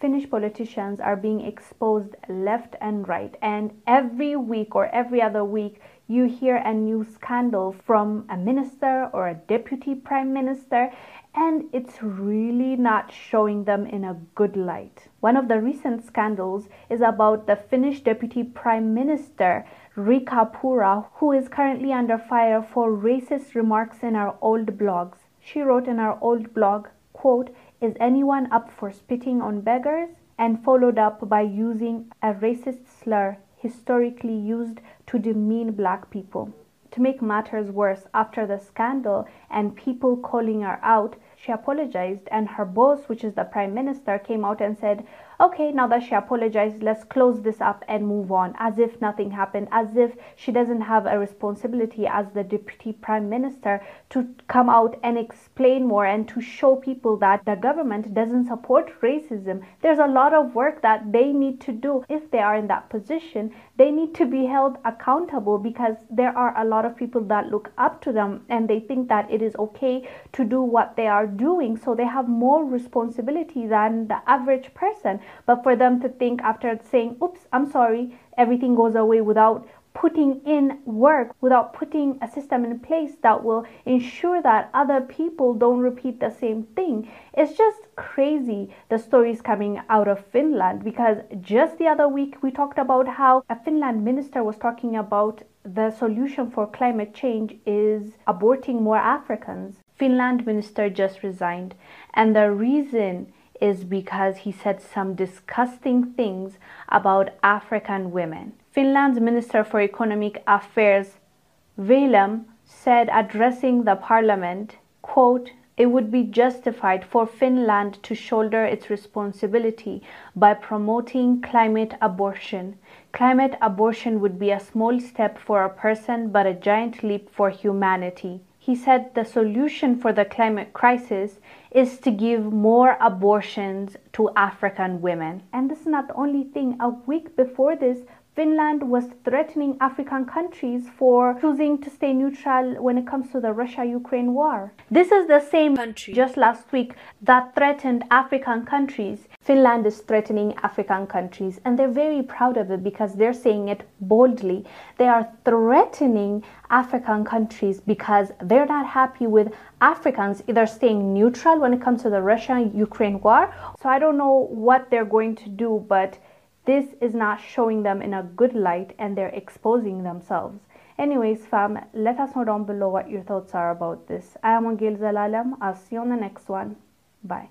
Finnish politicians are being exposed left and right. And every week or every other week, you hear a new scandal from a minister or a deputy prime minister, and it's really not showing them in a good light. One of the recent scandals is about the Finnish deputy prime minister Riikka Purra, who is currently under fire for racist remarks in our old blogs. She wrote in our old blog, quote, is anyone up for spitting on beggars? And followed up by using a racist slur historically used to demean black people. To make matters worse, after the scandal and people calling her out, she apologized, and her boss, which is the prime minister, came out and said, okay, now that she apologized, let's close this up and move on, as if nothing happened, as if she doesn't have a responsibility as the deputy prime minister to come out and explain more and to show people that the government doesn't support racism. There's a lot of work that they need to do if they are in that position. They need to be held accountable because there are a lot of people that look up to them and they think that it is okay to do what they are doing. So they have more responsibility than the average person. But for them to think after saying, oops, I'm sorry, everything goes away without putting in work, without putting a system in place that will ensure that other people don't repeat the same thing. It's just crazy the stories coming out of Finland because just the other week we talked about how a Finland minister was talking about the solution for climate change is aborting more Africans. Finland minister just resigned and the reason is because he said some disgusting things about African women. Finland's Minister for Economic Affairs, Vehviläinen, said addressing the parliament, quote, it would be justified for Finland to shoulder its responsibility by promoting climate abortion. Climate abortion would be a small step for a person but a giant leap for humanity. He said the solution for the climate crisis is to give more abortions to African women. And this is not the only thing. A week before this, Finland was threatening African countries for choosing to stay neutral when it comes to the Russia Ukraine war. This is the same country just last week that threatened African countries. Finland is threatening African countries and they're very proud of it because they're saying it boldly. They are threatening African countries because they're not happy with Africans either staying neutral when it comes to the Russia Ukraine war. So I don't know what they're going to do, but this is not showing them in a good light and they're exposing themselves. Anyways, fam, let us know down below what your thoughts are about this. I am Wongel Zelalem. I'll see you on the next one. Bye.